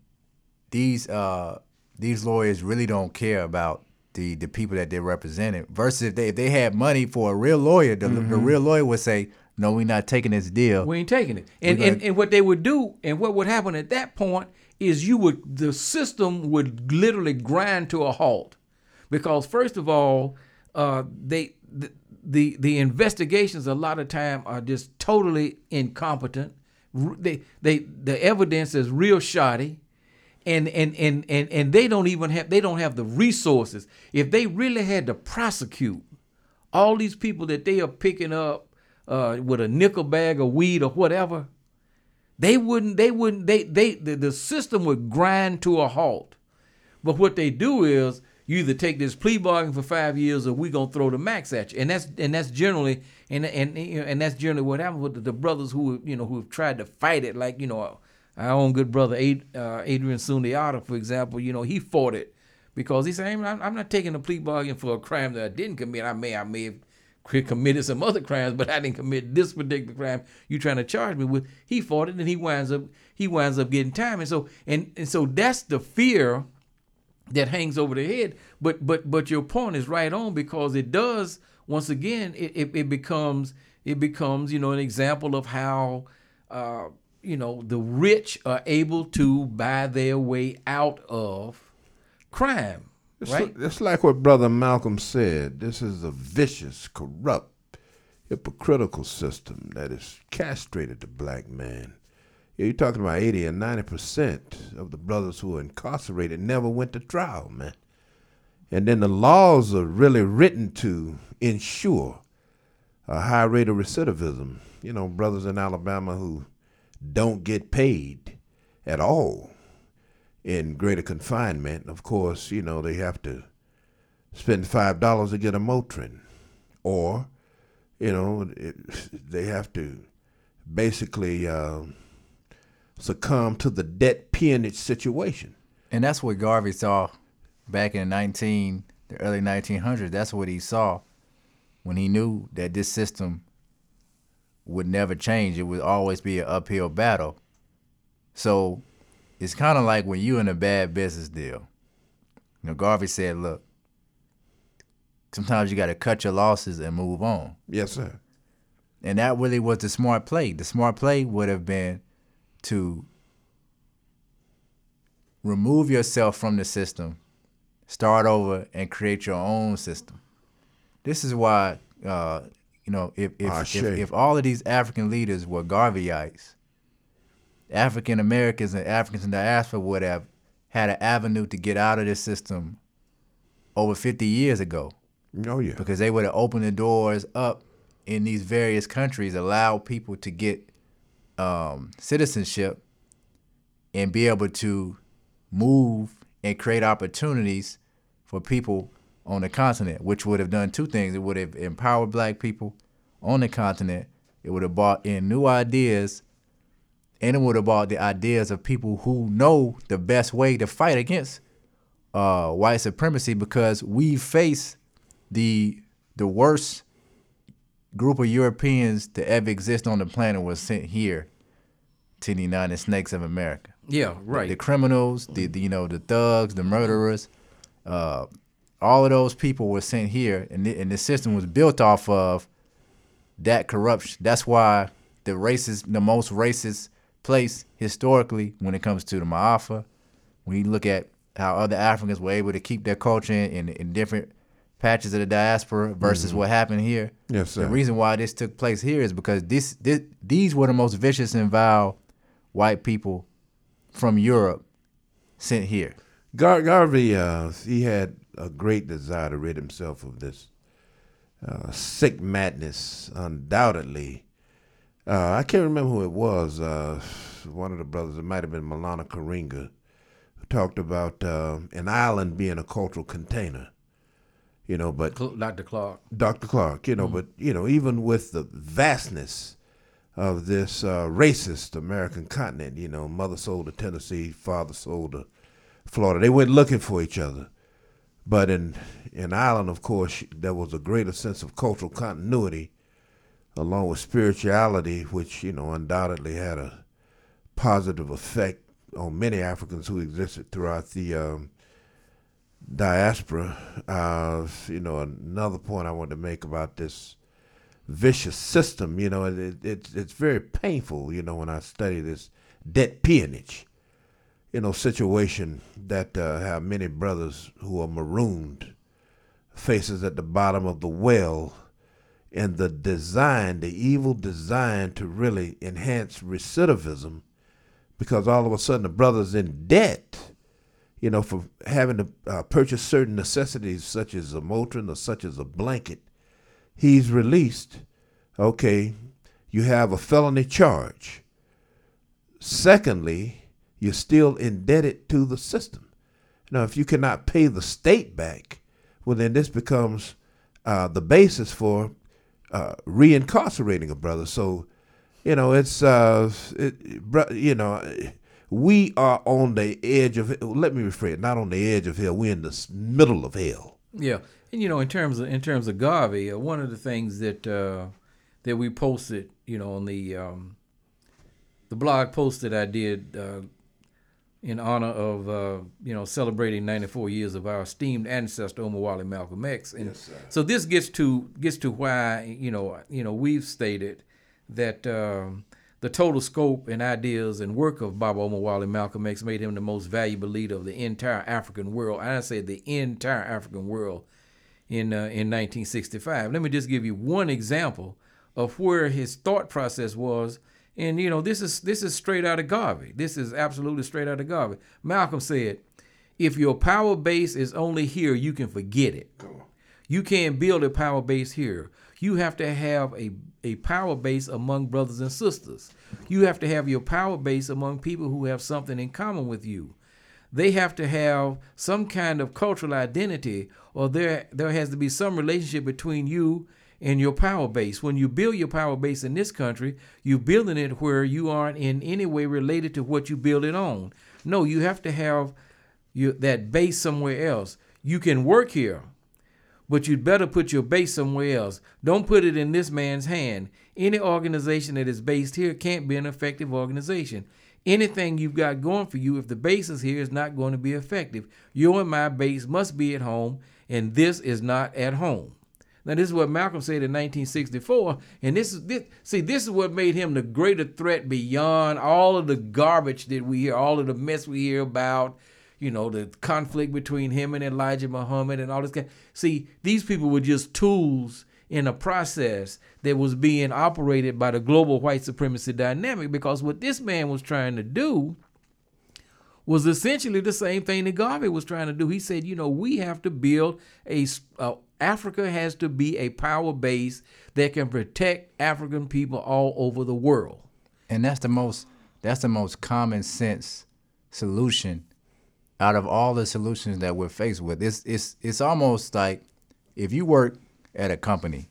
these uh these lawyers really don't care about the the people that they're representing. Versus if they if they had money for a real lawyer, the, Mm-hmm. the real lawyer would say, "No, we're not taking this deal." We ain't taking it. And, gonna- and and what they would do, and what would happen at that point is you would the system would literally grind to a halt, because first of all, uh, they the, the the investigations a lot of time are just totally incompetent. They they the evidence is real shoddy. And, and, and, and, and they don't even have they don't have the resources. If they really had to prosecute all these people that they are picking up uh, with a nickel bag of weed or whatever, they wouldn't. They wouldn't. They they the, the system would grind to a halt. But what they do is you either take this plea bargain for five years or we're gonna throw the max at you, and that's and that's generally and and and that's generally what happens with the, the brothers who you know who have tried to fight it, like you know our own good brother Ad, uh, Adrian Sundiata, for example. You know he fought it because he said I'm, not taking a plea bargain for a crime that I didn't commit. I may I may have committed some other crimes, but I didn't commit this particular crime you trying to charge me with. He fought it and he winds up he winds up getting time. And so and, and so that's the fear that hangs over the head. But but but your point is right on because it does once again it, it, it becomes it becomes you know an example of how uh, you know the rich are able to buy their way out of crime. It's, right? it's like what Brother Malcolm said. This is a vicious, corrupt, hypocritical system that has castrated the black man. You're talking about 80 and 90 percent of the brothers who are incarcerated never went to trial, man. And then the laws are really written to ensure a high rate of recidivism. You know, brothers in Alabama who don't get paid at all in greater confinement. Of course, you know, they have to spend five dollars to get a Motrin, or, you know, it, they have to basically uh, succumb to the debt peonage situation. And that's what Garvey saw back in the 19, the early 1900s. That's what he saw when he knew that this system would never change. It would always be an uphill battle. So it's kind of like when you're in a bad business deal. You know, Garvey said, look, sometimes you got to cut your losses and move on. Yes, sir. And that really was the smart play. The smart play would have been to remove yourself from the system, start over, and create your own system. This is why, uh, you know, if if, if if all of these African leaders were Garveyites, African Americans and Africans in diaspora would have had an avenue to get out of this system over 50 years ago Oh yeah. because they would have opened the doors up in these various countries, allow people to get um, citizenship and be able to move and create opportunities for people on the continent, which would have done two things. It would have empowered black people on the continent. It would have brought in new ideas and it brought the ideas of people who know the best way to fight against uh, white supremacy because we face the the worst group of Europeans to ever exist on the planet was sent here to the United Snakes of America. Yeah, right. The criminals, the, the you know the thugs, the murderers, uh, all of those people were sent here, and the, and the system was built off of that corruption. That's why the racist, the most racist place historically when it comes to the Ma'afa, when you look at how other Africans were able to keep their culture in, in different patches of the diaspora versus what happened here. Yes, sir. The reason why this took place here is because this, this these were the most vicious and vile white people from Europe sent here. Gar- Garvey, uh, he had a great desire to rid himself of this uh, sick madness, undoubtedly. Uh, I can't remember who it was. Uh, one of the brothers, it might have been Maulana Karenga, who talked about uh, an island being a cultural container. You know, but Dr. Clark. Dr. Clark, you know, but you know, even with the vastness of this uh, racist American continent, you know, mother sold to Tennessee, father sold to Florida. They went looking for each other, but in in Ireland, of course, there was a greater sense of cultural continuity, along with spirituality, which you know undoubtedly had a positive effect on many Africans who existed throughout the um, diaspora. Uh, you know, another point I want to make about this vicious system, you know, it, it, it's very painful, you know, when I study this debt peonage, you know, situation that uh, have many brothers who are marooned, faces at the bottom of the well, and the design, the evil design to really enhance recidivism, because all of a sudden the brother's in debt you know, for having to uh, purchase certain necessities such as a Motrin or such as a blanket, he's released. Okay, you have a felony charge. Secondly, you're still indebted to the system. Now, if you cannot pay the state back, well, then this becomes uh, the basis for uh, reincarcerating a brother. So, you know, it's, uh, it, you know, we are on the edge of let me rephrase not on the edge of hell we're in the middle of hell yeah and you know in terms of in terms of garvey uh, one of the things that uh, that we posted you know on the um, the blog post that i did uh, in honor of uh, you know celebrating 94 years of our esteemed ancestor Omowale Malcolm X, and yes, so this gets to gets to why you know you know we've stated that um, the total scope and ideas and work of Baba Omowale Malcolm X made him the most valuable leader of the entire African world. I say the entire African world in uh, in 1965. Let me just give you one example of where his thought process was. And you know, this is this is straight out of Garvey. This is absolutely straight out of Garvey. Malcolm said, "If your power base is only here, you can forget it. You can't build a power base here you have to have a, a power base among brothers and sisters. You have to have your power base among people who have something in common with you. They have to have some kind of cultural identity, or there there has to be some relationship between you and your power base. When you build your power base in this country, you're building it where you aren't in any way related to what you build it on. No, you have to have you, that base somewhere else. You can work here, but you'd better put your base somewhere else. Don't put it in this man's hand. Any organization that is based here can't be an effective organization. Anything you've got going for you, if the base is here, is not going to be effective. Your and my base must be at home, and this is not at home. Now, this is what Malcolm said in 1964, and this is this. See, this is what made him the greater threat beyond all of the garbage that we hear, all of the mess we hear about you know, the conflict between him and Elijah Muhammad and all this. Kind. See, these people were just tools in a process that was being operated by the global white supremacy dynamic because what this man was trying to do was essentially the same thing that Garvey was trying to do. He said, you know, we have to build a uh, Africa has to be a power base that can protect African people all over the world. And that's the most that's the most common sense solution out of all the solutions that we're faced with, it's it's it's almost like if you work at a company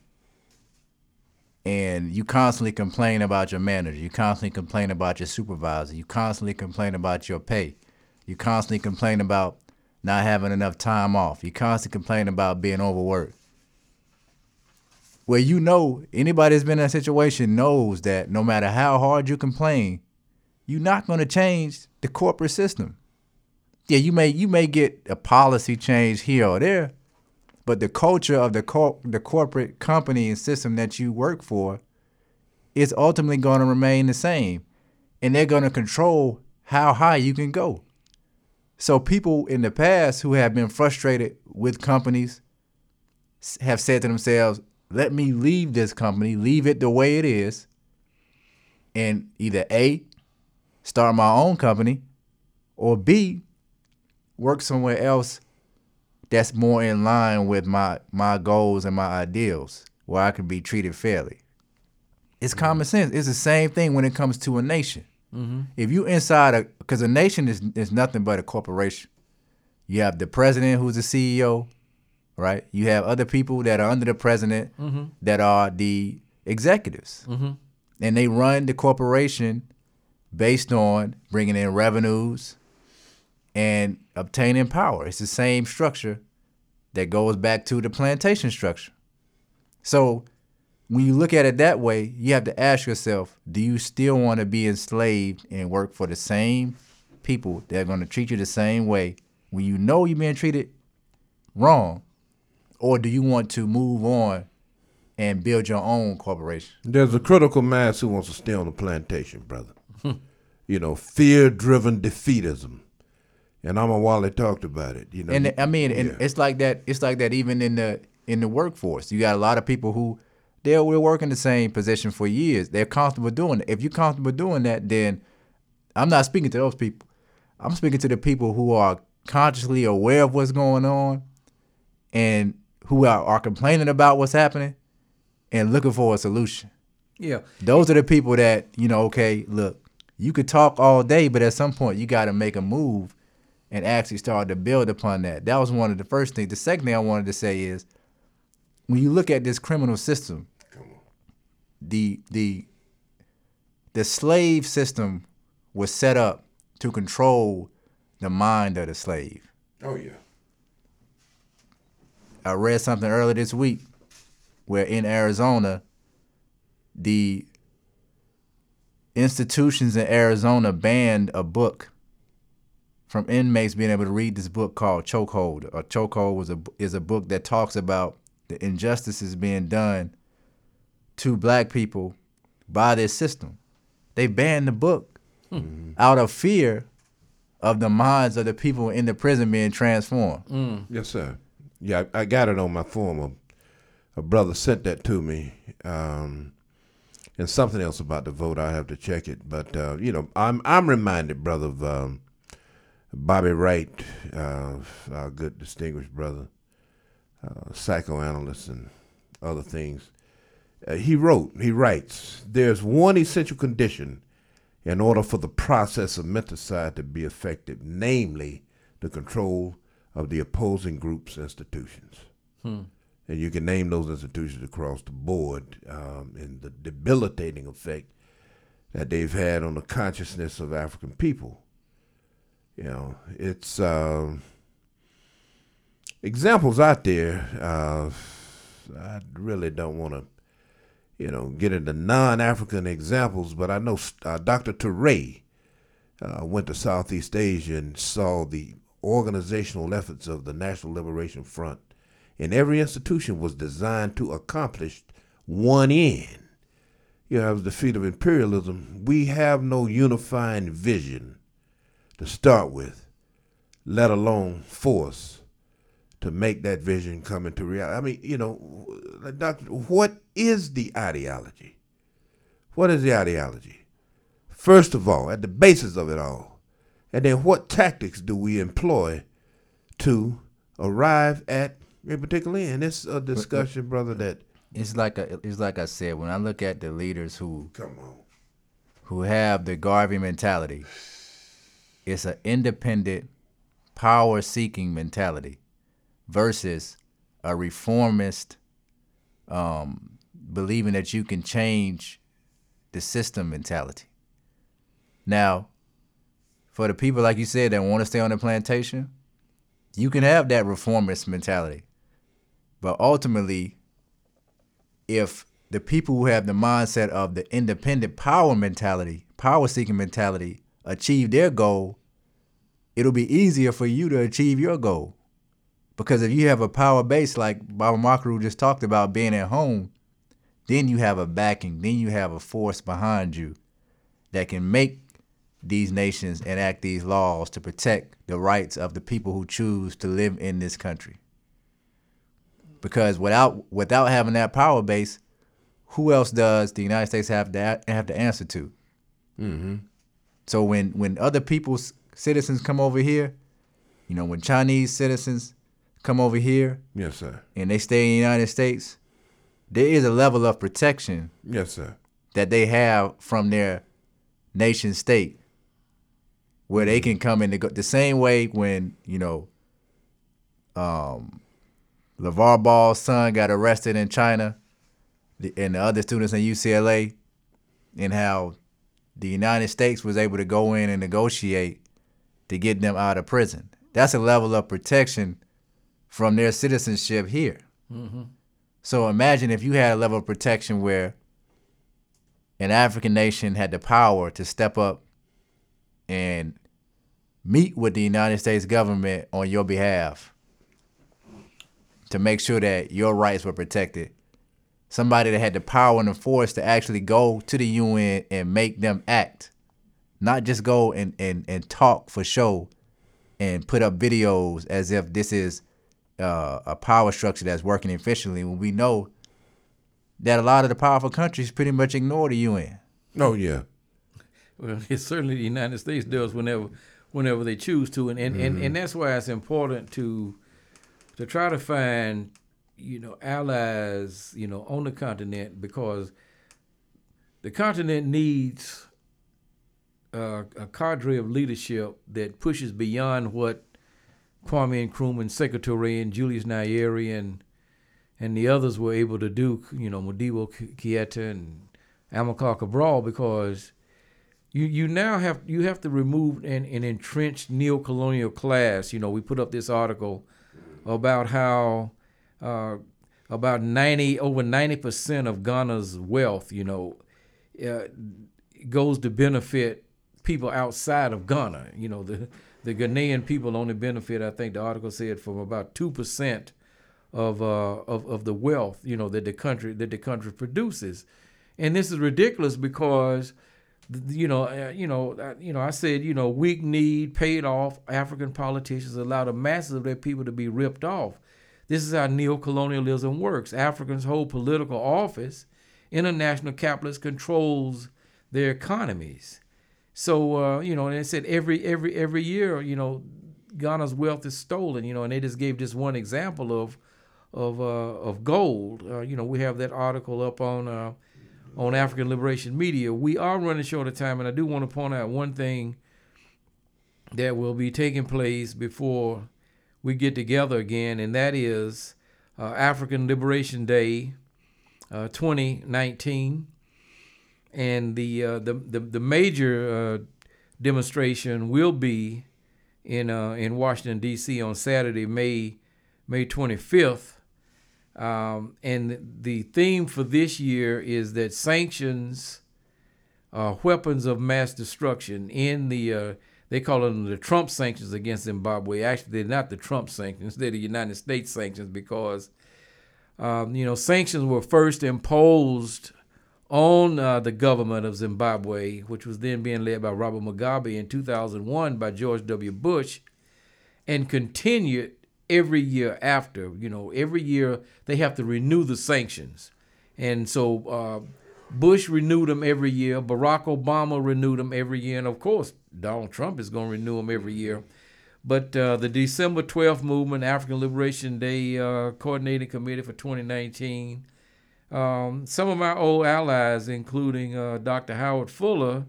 and you constantly complain about your manager, you constantly complain about your supervisor, you constantly complain about your pay, you constantly complain about not having enough time off, you constantly complain about being overworked. Well, you know, anybody that's been in that situation knows that no matter how hard you complain, you're not going to change the corporate system yeah, you may you may get a policy change here or there, but the culture of the co- the corporate company and system that you work for is ultimately going to remain the same, and they're going to control how high you can go. So people in the past who have been frustrated with companies have said to themselves, "Let me leave this company, leave it the way it is, and either A, start my own company, or B, work somewhere else that's more in line with my my goals and my ideals where I can be treated fairly. It's mm-hmm. common sense. It's the same thing when it comes to a nation. Mm-hmm. If you inside a because a nation is is nothing but a corporation. You have the president who's the CEO, right? You have other people that are under the president mm-hmm. that are the executives, mm-hmm. and they run the corporation based on bringing in revenues, and obtaining power. It's the same structure that goes back to the plantation structure. So when you look at it that way, you have to ask yourself, do you still want to be enslaved and work for the same people that are going to treat you the same way when you know you're being treated wrong, or do you want to move on and build your own corporation? There's a critical mass who wants to stay on the plantation, brother. Hmm. you know, fear-driven defeatism, and Omowale talked about it. You know, and I mean, and yeah. it's like that. It's like that even in the in the workforce. You got a lot of people who they will work in the same position for years. They're comfortable doing it. If you're comfortable doing that, then I'm not speaking to those people. I'm speaking to the people who are consciously aware of what's going on and who are, are complaining about what's happening and looking for a solution. Yeah. Those are the people that, you know, okay, look, you could talk all day, but at some point you got to make a move and actually start to build upon that. That was one of the first things. The second thing I wanted to say is when you look at this criminal system, the the the slave system was set up to control the mind of the slave. oh yeah, I read something earlier this week where in Arizona, the institutions in Arizona banned a book from inmates being able to read this book called Chokehold. A chokehold was a is a book that talks about the injustices being done to black people by this system. They banned the book out of fear of the minds of the people in the prison being transformed. yes sir. Yeah, I, I got it on my phone. A, a brother sent that to me, um, and something else about the vote. I have to check it, but uh, you know, I'm I'm reminded, brother, of um, Bobby Wright, uh, our good distinguished brother, uh, psychoanalyst and other things. Uh, he wrote, he writes, there's one essential condition in order for the process of menticide to be effective, namely the control of the opposing group's institutions. And you can name those institutions across the board um, and the debilitating effect that they've had on the consciousness of African people. You know, it's um examples out there. Uh, I really don't want to, you know, get into non-African examples, but I know uh, Dr. Teray uh, went to Southeast Asia and saw the organizational efforts of the National Liberation Front, and every institution was designed to accomplish one end. You know, the defeat of imperialism. We have no unifying vision to start with, let alone force to make that vision come into reality. I mean, you know, doctor, what is the ideology? What is the ideology? First of all, at the basis of it all, and then what tactics do we employ to arrive at a particular end? It's a discussion, brother. That It's like a, it's like I said when I look at the leaders who come on, who have the Garvey mentality. It's an independent, power seeking mentality versus a reformist um, believing that you can change the system mentality. Now, for the people, like you said, that want to stay on the plantation, you can have that reformist mentality. But ultimately, if the people who have the mindset of the independent power mentality, power seeking mentality, achieve their goal, it'll be easier for you to achieve your goal. Because if you have a power base like Baba Makaru just talked about being at home, then you have a backing, then you have a force behind you that can make these nations enact these laws to protect the rights of the people who choose to live in this country. Because without without having that power base, who else does the United States have to have to answer to? Mm-hmm. So when when other people's citizens come over here, you know, when Chinese citizens come over here yes, sir. and they stay in the United States, there is a level of protection Yes, sir. that they have from their nation state where they can come in the, the same way when you know um LaVar Ball's son got arrested in China the, and the other students in UCLA and how the United States was able to go in and negotiate to get them out of prison. That's a level of protection from their citizenship here. Mm-hmm. So imagine if you had a level of protection where an African nation had the power to step up and meet with the United States government on your behalf to make sure that your rights were protected. Somebody that had the power and the force to actually go to the UN and make them act, not just go and, and, and talk for show and put up videos as if this is uh, a power structure that's working efficiently when we know that a lot of the powerful countries pretty much ignore the UN. Oh yeah. Well, it's certainly the United States does whenever whenever they choose to, and and, mm-hmm. and, and that's why it's important to to try to find you know allies you know on the continent because the continent needs uh, a cadre of leadership that pushes beyond what Kwame Nkrumah, Sekou Toure and Julius Nyerere and and the others were able to do, you know, Modibo Keita and Amilcar Cabral because you you now have you have to remove an, an entrenched neo-colonial class. You know, we put up this article about how uh, about ninety over ninety percent of Ghana's wealth, you know, uh, goes to benefit people outside of Ghana. You know, the the Ghanaian people only benefit, I think the article said, from about two percent of uh of, of the wealth, you know, that the country that the country produces. And this is ridiculous because you know, uh, you know, uh, you know. I said, you know, weak need paid off African politicians allow the masses of their people to be ripped off. This is how neo-colonialism works. Africans hold political office. International capitalists controls their economies. So uh, you know, and they said every every every year, you know, Ghana's wealth is stolen. You know, and they just gave just one example of of uh, of gold. Uh, you know, we have that article up on uh, on African Liberation Media. We are running short of time, and I do want to point out one thing that will be taking place before we get together again, and that is uh, African Liberation Day uh, 2019. And the, uh, the, the, the major uh, demonstration will be in, uh, in Washington, D.C. on Saturday, May, May 25th um, and the theme for this year is that sanctions are weapons of mass destruction in the uh, they call them the Trump sanctions against Zimbabwe. Actually, they're not the Trump sanctions; they're the United States sanctions because um, you know sanctions were first imposed on uh, the government of Zimbabwe, which was then being led by Robert Mugabe in 2001 by George W. Bush, and continued every year after. You know, every year they have to renew the sanctions. And so uh, Bush renewed them every year. Barack Obama renewed them every year. And of course, Donald Trump is going to renew them every year. But uh, the December 12th movement, African Liberation Day uh, Coordinating Committee for 2019, um, some of my old allies, including uh, Dr. Howard Fuller,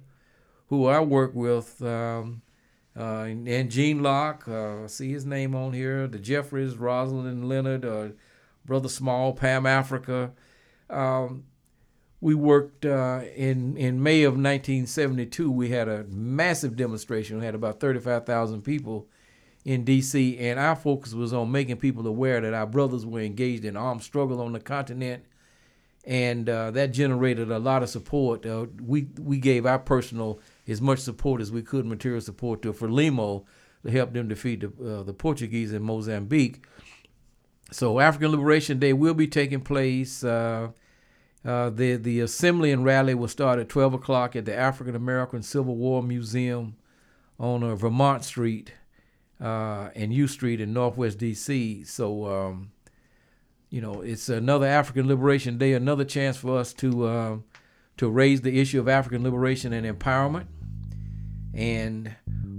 who I work with, um, uh, and, and, Gene Locke, uh, see his name on here. The Jeffries, Rosalind Leonard, uh, Brother Small, Pam Africa. Um, we worked uh, in in May of 1972. We had a massive demonstration. We had about 35,000 people in D.C. and our focus was on making people aware that our brothers were engaged in armed struggle on the continent, and uh, that generated a lot of support. Uh, we we gave our personal as much support as we could, material support to Frelimo to help them defeat the, uh, the Portuguese in Mozambique. So African Liberation Day will be taking place. Uh, uh, the the assembly and rally will start at 12 o'clock at the African American Civil War Museum on uh, Vermont Street and U Street in Northwest D.C. So um, you know it's another African Liberation Day, another chance for us to uh, to raise the issue of African liberation and empowerment. And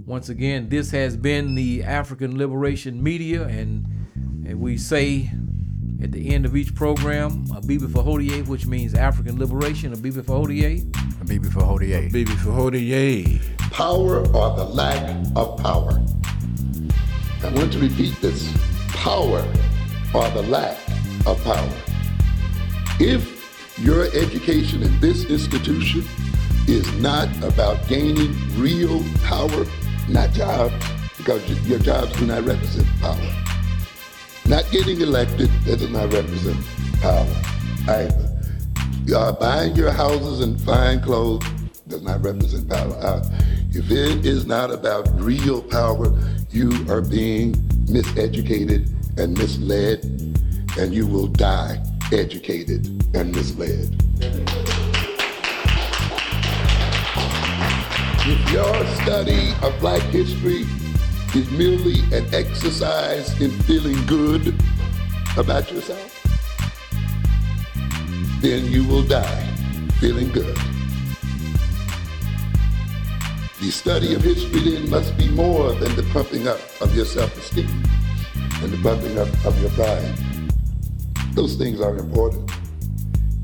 once again, this has been the African Liberation Media, and, and we say at the end of each program, Abibifahodie, which means African Liberation, Abibifahodie. Abibi for Hodie. Abibifahodie. Power or the lack of power. I want to repeat this. Power or the lack of power. If your education in this institution is not about gaining real power, not jobs, because your jobs do not represent power. Not getting elected, that does not represent power either. Uh, buying your houses and fine clothes does not represent power. Uh, If it is not about real power, you are being miseducated and misled, and you will die educated and misled. If your study of black history is merely an exercise in feeling good about yourself, then you will die feeling good. The study of history then must be more than the pumping up of your self-esteem and the pumping up of your pride. Those things are important,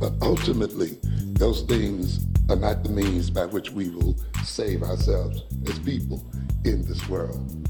but ultimately, those things are not the means by which we will save ourselves as people in this world.